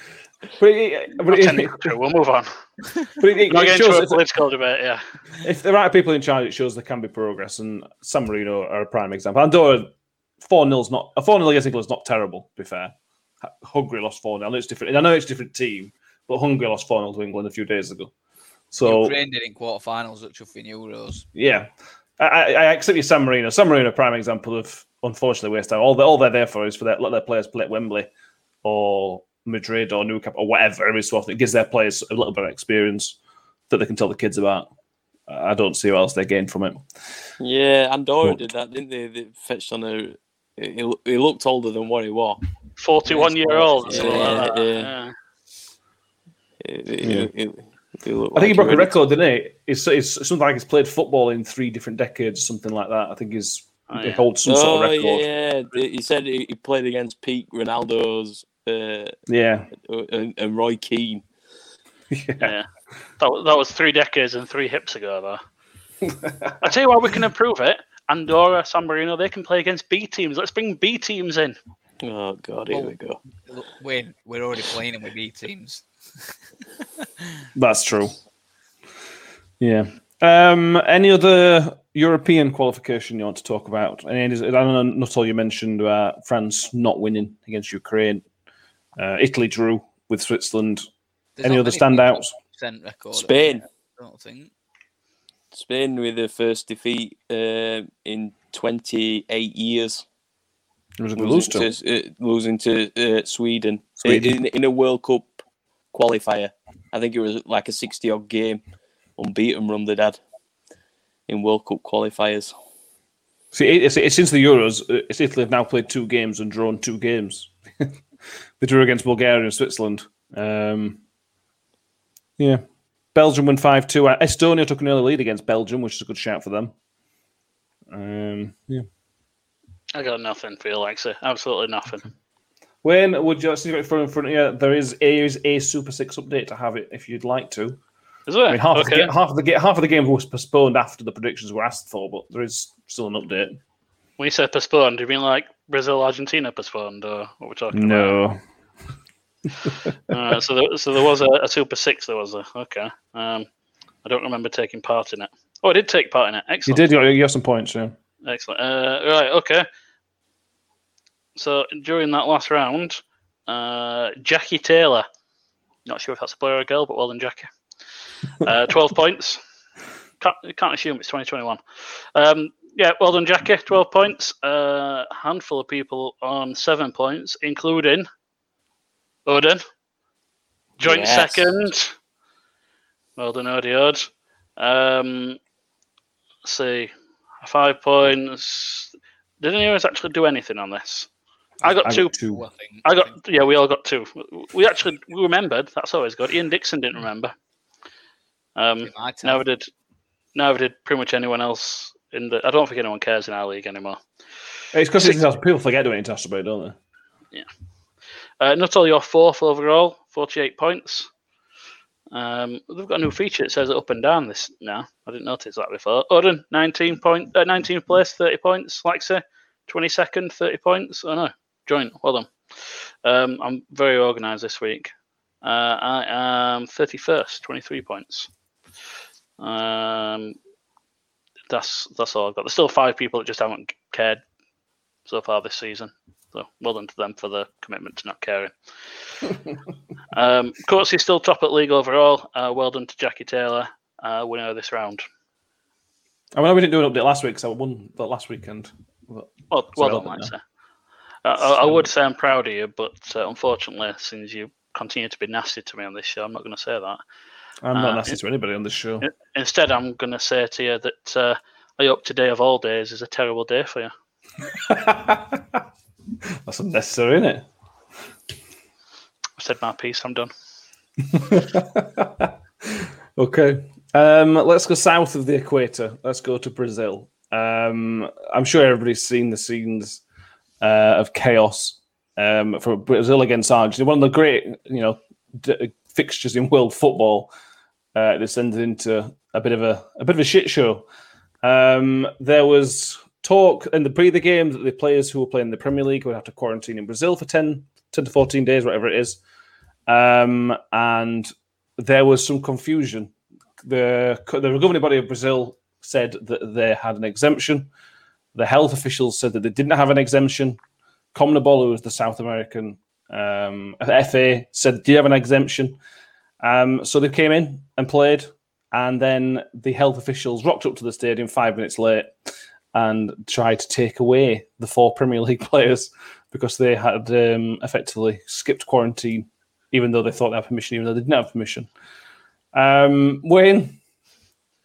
S1: But, it, but
S3: it, we'll move on. But it, it, Not it shows, a political debate, yeah.
S1: If the right people in charge, it shows there can be progress, and San Marino are a prime example. Andorra, 4 0's not, a 4 0 against England is not terrible, to be fair. Hungary lost 4 0. It's different. I know it's a different team, but Hungary lost 4 0 to England a few days ago. So
S2: Ukraine did in quarterfinals at Chuffing Euros.
S1: Yeah. I, I, accept you, San Marino. San Marino, a prime example of unfortunately waste time. All, they, all they're there for is for their, let their players play at Wembley or Madrid or Newcastle or whatever every so often. It gives their players a little bit of experience that they can tell the kids about. I don't see what else they gain from it.
S4: Yeah, Andorra but, did that, didn't they? They fetched on a. He, he looked older than what he was.
S3: 41 year old. Yeah, like yeah.
S1: yeah. yeah. I think he broke a record, didn't he? It's, it's something like he's played football in three different decades, something like that. I think he's oh, he holds some oh, sort of oh, record.
S4: Yeah, he said he played against Pete Ronaldo's uh,
S1: yeah,
S4: and, and Roy Keane.
S3: Yeah. yeah. That, that was three decades and three hips ago, though. I tell you why we can improve it. Andorra, San Marino, they can play against B teams. Let's bring B teams in.
S4: Oh God, here well, we go.
S2: We're we're already playing them with B teams.
S1: That's true. Yeah. Um, any other European qualification you want to talk about? I don't know, not all you mentioned about France not winning against Ukraine. Uh, Italy drew with Switzerland. There's Any other standouts?
S4: Spain.
S2: I don't think.
S4: Spain with the first defeat uh, in 28 years.
S1: Losing
S4: to, uh, losing to uh, Sweden, Sweden. In, in, a World Cup qualifier. I think it was like a 60 odd game unbeaten run they had in World Cup qualifiers.
S1: See, it's, it's since the Euros, uh, it's Italy have now played two games and drawn two games. they drew against Bulgaria and Switzerland. Um, yeah. Belgium won 5 2. Uh, Estonia took an early lead against Belgium, which is a good shout for them. Um, yeah.
S3: I got nothing for you, Alexa. Absolutely nothing.
S1: When would you see it in front of you? There is a, is a Super Six update to have it if you'd like to.
S3: Is there? I mean,
S1: half, okay. of the, half of the half of the game was postponed after the predictions were asked for, but there is still an update.
S3: When you say postponed, do you mean like Brazil Argentina postponed, or what we're talking
S1: no.
S3: about? uh, so, there, so there was a, a, Super Six. There was a okay. Um, I don't remember taking part in it. Oh, I did take part in it. Excellent.
S1: You did. You have some points. Yeah.
S3: Excellent. Uh, right. Okay. So during that last round, uh, Jackie Taylor. Not sure if that's a boy or a girl, but well done, Jackie. Uh, Twelve points. Can't, can't assume it's 2021. Um, yeah, well done, Jackie. 12 points. A uh, handful of people on seven points, including Odin. Joint yes. second. Well done, Odiod. Um, let's see. Five points. Did anyone actually do anything on this? I got I two. Got two. I, think, I got yeah, we all got two. We actually we remembered. That's always good. Ian Dixon didn't remember. Um, never did. Never did pretty much anyone else in the. I don't think anyone cares in our league anymore.
S1: It's because people forget doing international don't
S3: they? Yeah. Uh, Nuttall, you're fourth overall, 48 points. Um, they've got a new feature that says up and down this now. I didn't notice that before. Odin, 19 point, uh, 19th place, 30 points. Lexa, 22nd, 30 points. Oh no, joint. Well done. Um, I'm very organised this week. Uh, I am 31st, 23 points. Um, that's that's all I've got. There's still five people that just haven't cared so far this season. So well done to them for the commitment to not caring. um, Courtesy still top at league overall. Uh, well done to Jackie Taylor, uh, winner of this round.
S1: I mean, we didn't do an update last week, so I won the last weekend.
S3: But, well, well done, I'd Uh, I, I, would say I'm proud of you, but uh, unfortunately, since you continue to be nasty to me on this show, I'm not going to say that.
S1: I'm not uh, nasty to anybody on this show.
S3: Instead, I'm going to say to you that uh, I hope today of all days is a terrible day for you.
S1: That's unnecessary, isn't it?
S3: I said my piece. I'm done.
S1: okay. Um, let's go south of the equator. Let's go to Brazil. Um, I'm sure everybody's seen the scenes uh, of chaos um, for Brazil against Argentina. One of the great, you know, d- fixtures in world football. Uh, descended into a bit of a a bit of a shit show. Um, there was talk in the pre the game that the players who were playing the Premier League would have to quarantine in Brazil for 10, 10 to 14 days, whatever it is. um, and there was some confusion. The the governing body of Brazil said that they had an exemption. The health officials said that they didn't have an exemption. CONMEBOL, who was the South American um, FA, said, "Do you have an exemption?" Um, so they came in and played, and then the health officials rocked up to the stadium five minutes late and tried to take away the four Premier League players because they had um, effectively skipped quarantine, even though they thought they had permission, even though they didn't have permission. Um, Wayne,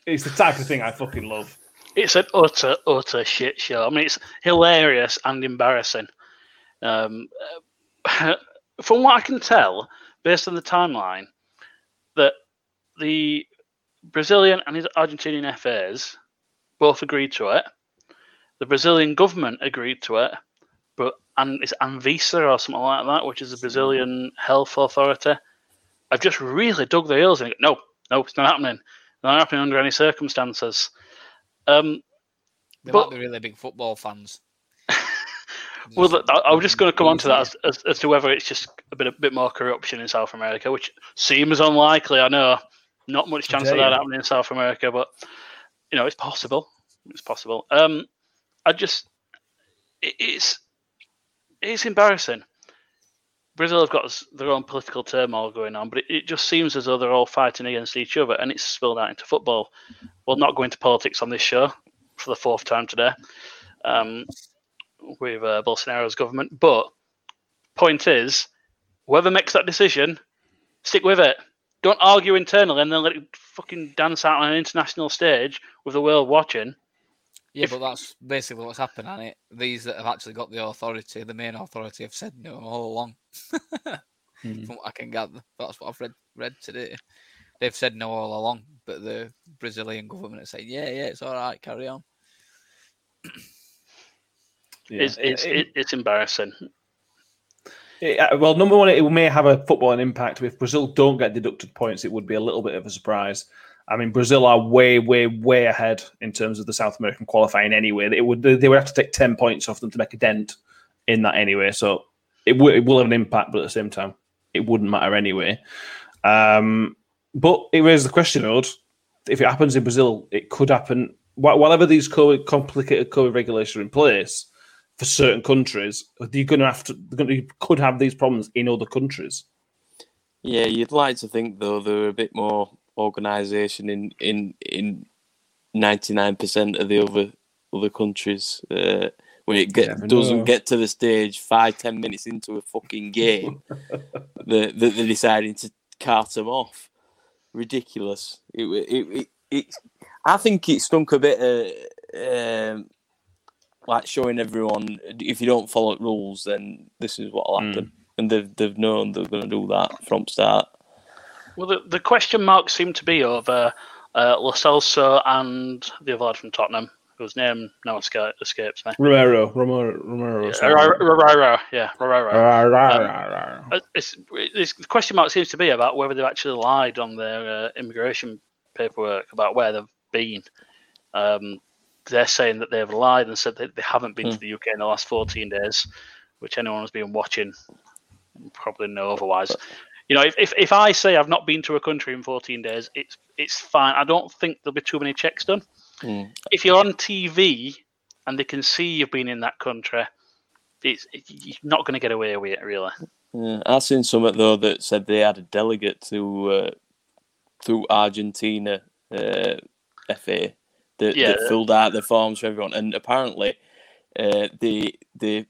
S1: it's the type of thing I fucking love.
S3: It's an utter, utter shit show. I mean, it's hilarious and embarrassing. Um, from what I can tell, based on the timeline, that the Brazilian and his Argentinian FAs both agreed to it. The Brazilian government agreed to it, but and it's Anvisa or something like that, which is the Brazilian health authority. I've just really dug their heels and go, no, no, it's not happening. It's Not happening under any circumstances. Um,
S2: they but, might be really big football fans.
S3: Well, I, I was just going to come on to that as, as, as, to whether it's just a bit a bit more corruption in South America, which seems unlikely. I know, not much chance of that happening in South America, but you know, it's possible. It's possible. Um, I just, it, it's it's embarrassing. Brazil have got their own political turmoil going on, but it, it, just seems as though they're all fighting against each other, and it's spilled out into football. We'll not go into politics on this show for the fourth time today um, with uh, Bolsonaro's government, but point is, whoever makes that decision, stick with it. Don't argue internally and then let it fucking dance out on an international stage with the world watching.
S2: Yeah, if, but that's basically what's happened, and it these that have actually got the authority, the main authority, have said no all along. mm-hmm. From what I can gather, that's what I've read read today. They've said no all along, but the Brazilian government is saying, "Yeah, yeah, it's all right, carry on."
S3: yeah. It's it's, it, it's embarrassing.
S1: It, uh, well, number one, it may have a footballing impact. If Brazil don't get deducted points, it would be a little bit of a surprise. I mean, Brazil are way, way, way ahead in terms of the South American qualifying anyway. It would they would have to take ten points off them to make a dent in that anyway. So it, w- it will have an impact, but at the same time, it wouldn't matter anyway. Um, but it raises the question, Odd, if it happens in Brazil, it could happen. Whatever these COVID, complicated COVID regulations are in place for certain countries, you're going to have to. You could have these problems in other countries.
S4: Yeah, you'd like to think though they're a bit more organisation in in in ninety nine percent of the other other countries. Uh, when it get, doesn't know. get to the stage five ten minutes into a fucking game, that the, they're deciding to cart them off. Ridiculous. It, it, it, it, I think it stunk a bit of um, like showing everyone if you don't follow rules, then this is what'll happen. Mm. And they've they've known they're going to do that from start.
S3: Well, the, the question marks seem to be over uh, Lo Celso and the other lad from Tottenham, whose name now escapes me.
S1: Romero. Romero. Romero.
S3: Yeah, Romero. Yeah, Romero. Um, it's, it's, the question mark seems to be about whether they've actually lied on their uh, immigration paperwork about where they've been. Um, they're saying that they've lied and said that they haven't been hmm. to the UK in the last 14 days, which anyone who's been watching probably know otherwise. You know, if, if, if I say I've not been to a country in 14 days, it's it's fine. I don't think there'll be too many checks done. Mm. If you're on TV and they can see you've been in that country, it's it, you're not going to get away with it, really.
S4: Yeah, I've seen something though that said they had a delegate to uh, through Argentina uh, FA that, yeah. that, filled out the forms for everyone, and apparently uh, the the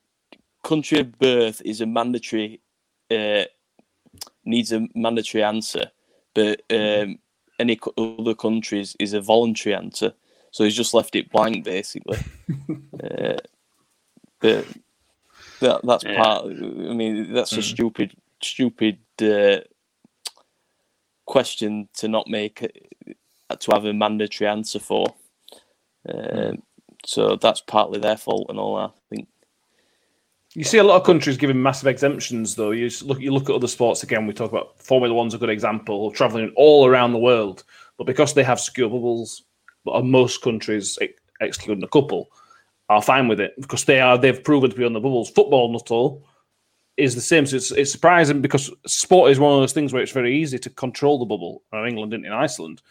S4: country of birth is a mandatory uh, needs a mandatory answer, but um, any other countries is a voluntary answer. So he's just left it blank, basically. uh, but that, that's yeah. part. I mean, that's mm. a stupid, stupid uh, question to not make to have a mandatory answer for. Mm. So that's partly their fault and all. That, I think.
S1: You see a lot of countries giving massive exemptions, though. You look, you look at other sports again. We talk about Formula One's a good example, traveling all around the world, but because they have secure bubbles, uh, most countries, excluding a couple, are fine with it because they are they've proven to be on the bubbles. Football, not all. is the same. So it's, it's surprising because sport is one of those things where it's very easy to control the bubble. In England and in Iceland,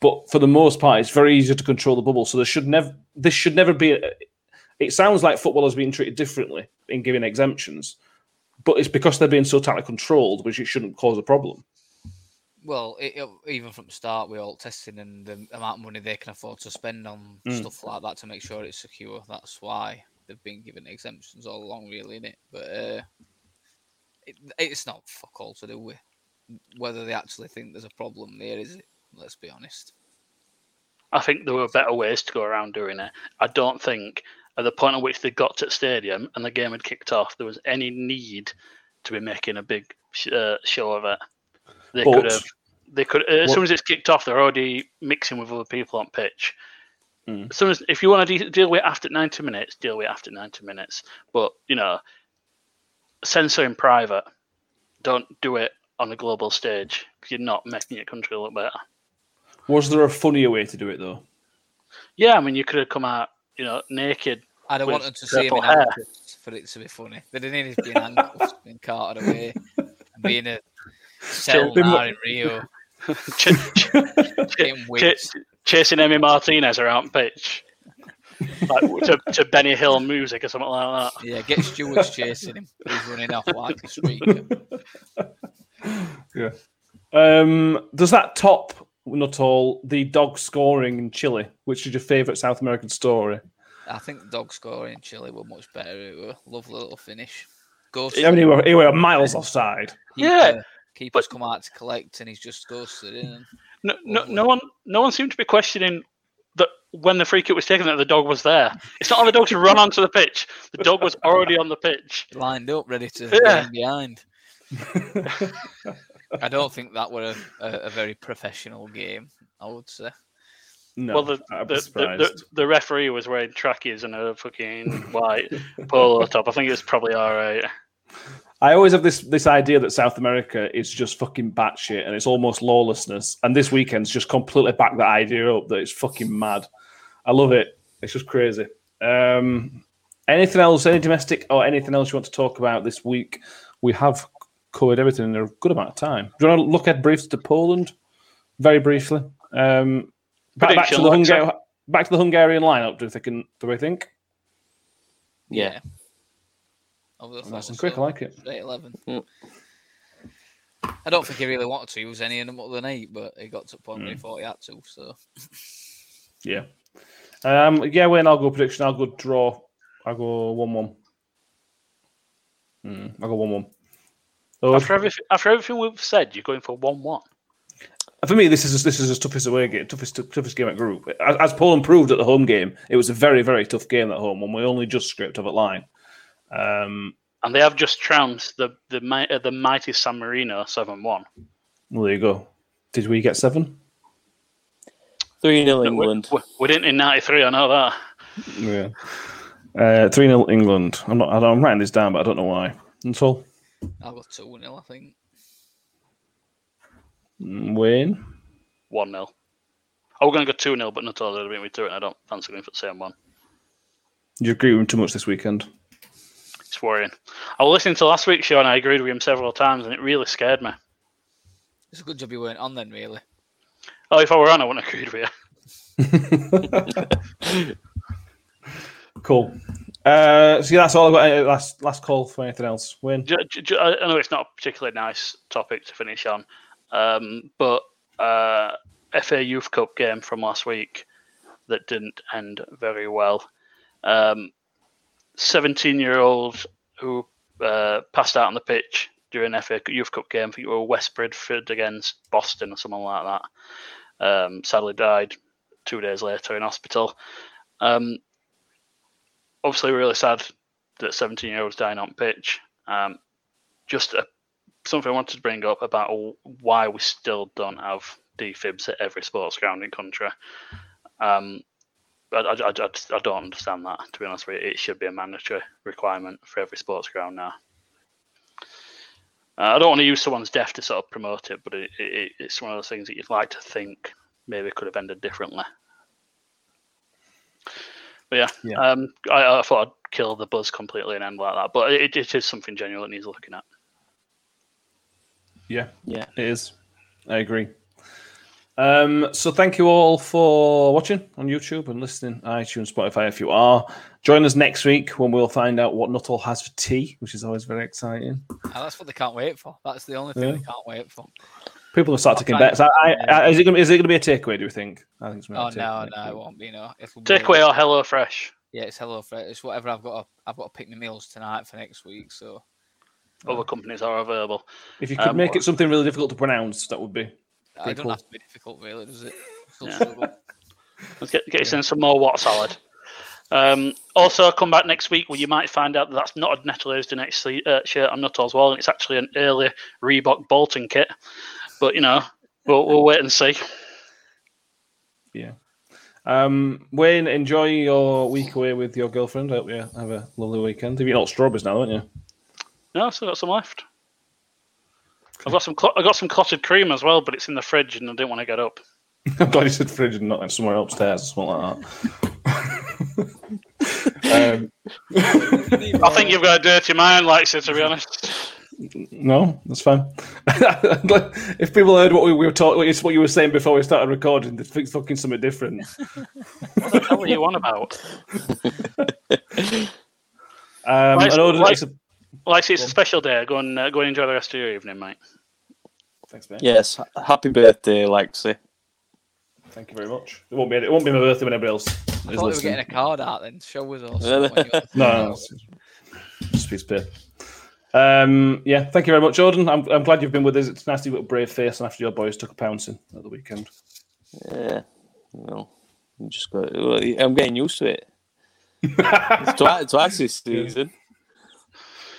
S1: but for the most part, it's very easy to control the bubble. So there should never this should never be. A, it sounds like football is being treated differently in giving exemptions, but it's because they're being so tightly controlled, which it shouldn't cause a problem.
S2: Well, it, it, even from the start, we're all testing and the amount of money they can afford to spend on mm. stuff like that to make sure it's secure. That's why they've been given exemptions all along, really, in it. But uh, it, it's not fuck all to do with whether they actually think there's a problem there, is it? Let's be honest.
S3: I think there were better ways to go around doing it. I don't think at the point at which they got to the stadium and the game had kicked off, there was any need to be making a big uh, show of it. They but, could have. They could as what, soon as it's kicked off, they're already mixing with other people on pitch. Mm. As soon as if you want to de- deal with it after ninety minutes, deal with it after ninety minutes. But you know, censor in private. Don't do it on a global stage you're not making your country look better.
S1: Was there a funnier way to do it though?
S3: Yeah, I mean, you could have come out, you know, naked.
S2: I'd have wanted to see him in handcuffs for it to be funny. They didn't need to be in handcuffs, being carted away, and being a cell in Rio. ch-
S3: ch- chasing Emi Martinez around pitch. like to, to Benny Hill music or something like that.
S2: Yeah, get Stewards chasing him. He's running off like a streak.
S1: yeah. Um, does that top not all the dog scoring in Chile? Which is your favourite South American story?
S2: I think the dog scoring in Chile were much better. It was a lovely little finish. Ghost.
S1: I mean, he were, he were miles offside.
S3: Yeah.
S2: Keeper's come out to collect, and he's just ghosted in.
S3: No, no, no one, no one seemed to be questioning that when the free kick was taken that the dog was there. It's not like the dog's run onto the pitch. The dog was already on the pitch,
S2: lined up, ready to yeah. behind. I don't think that were a, a, a, very professional game. I would say.
S3: No, well, the the, the, the, referee was wearing trackies and a fucking white polo top. I think it's probably all right.
S1: I always have this this idea that South America is just fucking batshit and it's almost lawlessness. And this weekend's just completely backed that idea up that it's fucking mad. I love it. It's just crazy. Um, anything else? Any domestic or anything else you want to talk about this week? We have covered everything in a good amount of time. Do you want to look at briefs to Poland very briefly? Um, back, back to the Hungary, back to the Hungarian lineup. Do you think? Do we think?
S2: Yeah.
S1: Nice and quick. So. I like it.
S2: Eight eleven. Mm. I don't think he really wanted to use any of them other than eight, but he got to a point mm. where he thought he had to. So.
S1: Yeah. Um. Yeah. When I'll go prediction, I'll go draw. I'll go one one. Mm, I'll go one one.
S3: After everything, after everything we've said, you're going for one one.
S1: For me, this is this is the toughest away game, toughest toughest game at group. As, as Poland proved at the home game, it was a very very tough game at home when we only just scraped over line. Um,
S3: and they have just trounced the the uh, the mighty San Marino seven one.
S1: Well, there you go. Did we get seven?
S4: Three 0 England.
S3: We, we, didn't in '93. I know that.
S1: Yeah. Uh, three 0 England. I'm not. I'm writing this down, but I don't know why. That's all.
S2: I'll go 2 0, I think.
S1: Mm, Wayne?
S3: 1 0. I was going to go 2 0, but not all the way to it. I don't fancy going for the same one.
S1: You agree with him too much this weekend?
S3: It's worrying. I was listening to last week's show and I agreed with him several times, and it really scared me.
S2: It's a good job you weren't on then, really.
S3: Oh, if I were on, I wouldn't have agreed with
S1: you. cool. Uh, so that's all I've got. Uh, last last call for anything else. Win.
S3: I know it's not a particularly nice topic to finish on, um, but uh, FA Youth Cup game from last week that didn't end very well. Um, 17 year old who uh, passed out on the pitch during FA Youth Cup game. I think it was West Bridgford against Boston or something like that. Um, sadly died two days later in hospital. Um, obviously really sad that 17 year olds dying on pitch. Um, just a, something I wanted to bring up about why we still don't have defibs at every sports ground in country. Um, I, I, I, I, don't understand that, to be honest with you. It should be a mandatory requirement for every sports ground now. Uh, I don't want to use someone's death to sort of promote it, but it, it, it's one of those things that you'd like to think maybe could have ended differently. But yeah, yeah. Um, I, I, thought I'd kill the buzz completely and end like that. But it, it is something genuine needs looking at.
S1: Yeah,
S4: Yeah.
S1: it is. I agree. Um, so thank you all for watching on YouTube and listening iTunes, Spotify if you are. Join us next week when we'll find out what Nuttall has for tea, which is always very exciting.
S2: And that's what they can't wait for. That's the only thing
S1: Yeah.
S2: they can't wait for.
S1: People have started taking
S2: Okay.
S1: bets. I, I, I, is it going to be a takeaway? Do you think? I think it's gonna
S2: Oh
S1: be a
S2: no, no, it won't be. No, it'll be
S3: Takeaway or Hello Fresh.
S2: Yeah, it's Hello Fresh. It's whatever I've got. To, I've got to pick my meals tonight for next week. So
S3: Other companies are available.
S1: If you could
S3: Um,
S1: make it something really difficult to pronounce, that would be.
S2: it
S1: Pretty
S2: don't
S1: cool.
S2: have to be difficult, really, does it? Still
S3: Yeah. Let's get, get you in some more water salad. Um, also, come back next week where you might find out that that's not a Nettle Aisden next uh, shirt on Nuttall's wall, and it's actually an early Reebok Bolton kit. But you know, we'll, we'll wait and see.
S1: Yeah. Um, Wayne, enjoy your week away with your girlfriend. I hope you have a lovely weekend. Have you got strawberries now, haven't you?
S3: No, still got some left. I've got some. cl- I got some clotted cream as well, but it's in the fridge, and I didn't want to get up.
S1: I'm glad you said fridge and not somewhere upstairs or something like that. um,
S3: I think you've got a dirty mind, Lexi. To be honest,
S1: no, that's fine. if people heard what we, we were talking, it's what you were saying before we started recording, they'd think fucking something different.
S3: what the are you on about?
S1: Um,
S3: Right,
S1: I know that
S3: right.
S1: it's a-
S3: Lexi, it's a special day. Go and uh, go and enjoy the rest of your evening, mate.
S1: Thanks, mate.
S4: Yes. Happy birthday, Lexi.
S1: Thank you very much. It won't be. It won't be my birthday when everybody else
S2: I
S1: is
S2: thought we were getting a card out then. Show us all.
S4: Really?
S2: something when
S1: No, no, just a piece of paper. Um, yeah, thank you very much, Jordan. I'm, I'm glad you've been with us. It's a nasty a brave face, and after your boys took a pouncing at the weekend.
S4: Yeah. No. I'm just got. I'm getting used to it. It's twice, twice this season.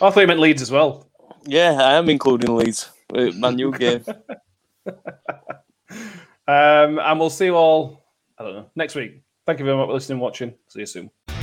S1: I thought you meant Leeds as well.
S4: Yeah, I am including Leeds. Uh, My new game.
S1: Um, and we'll see you all. I don't know next week. Thank you very much for listening, and watching. See you soon.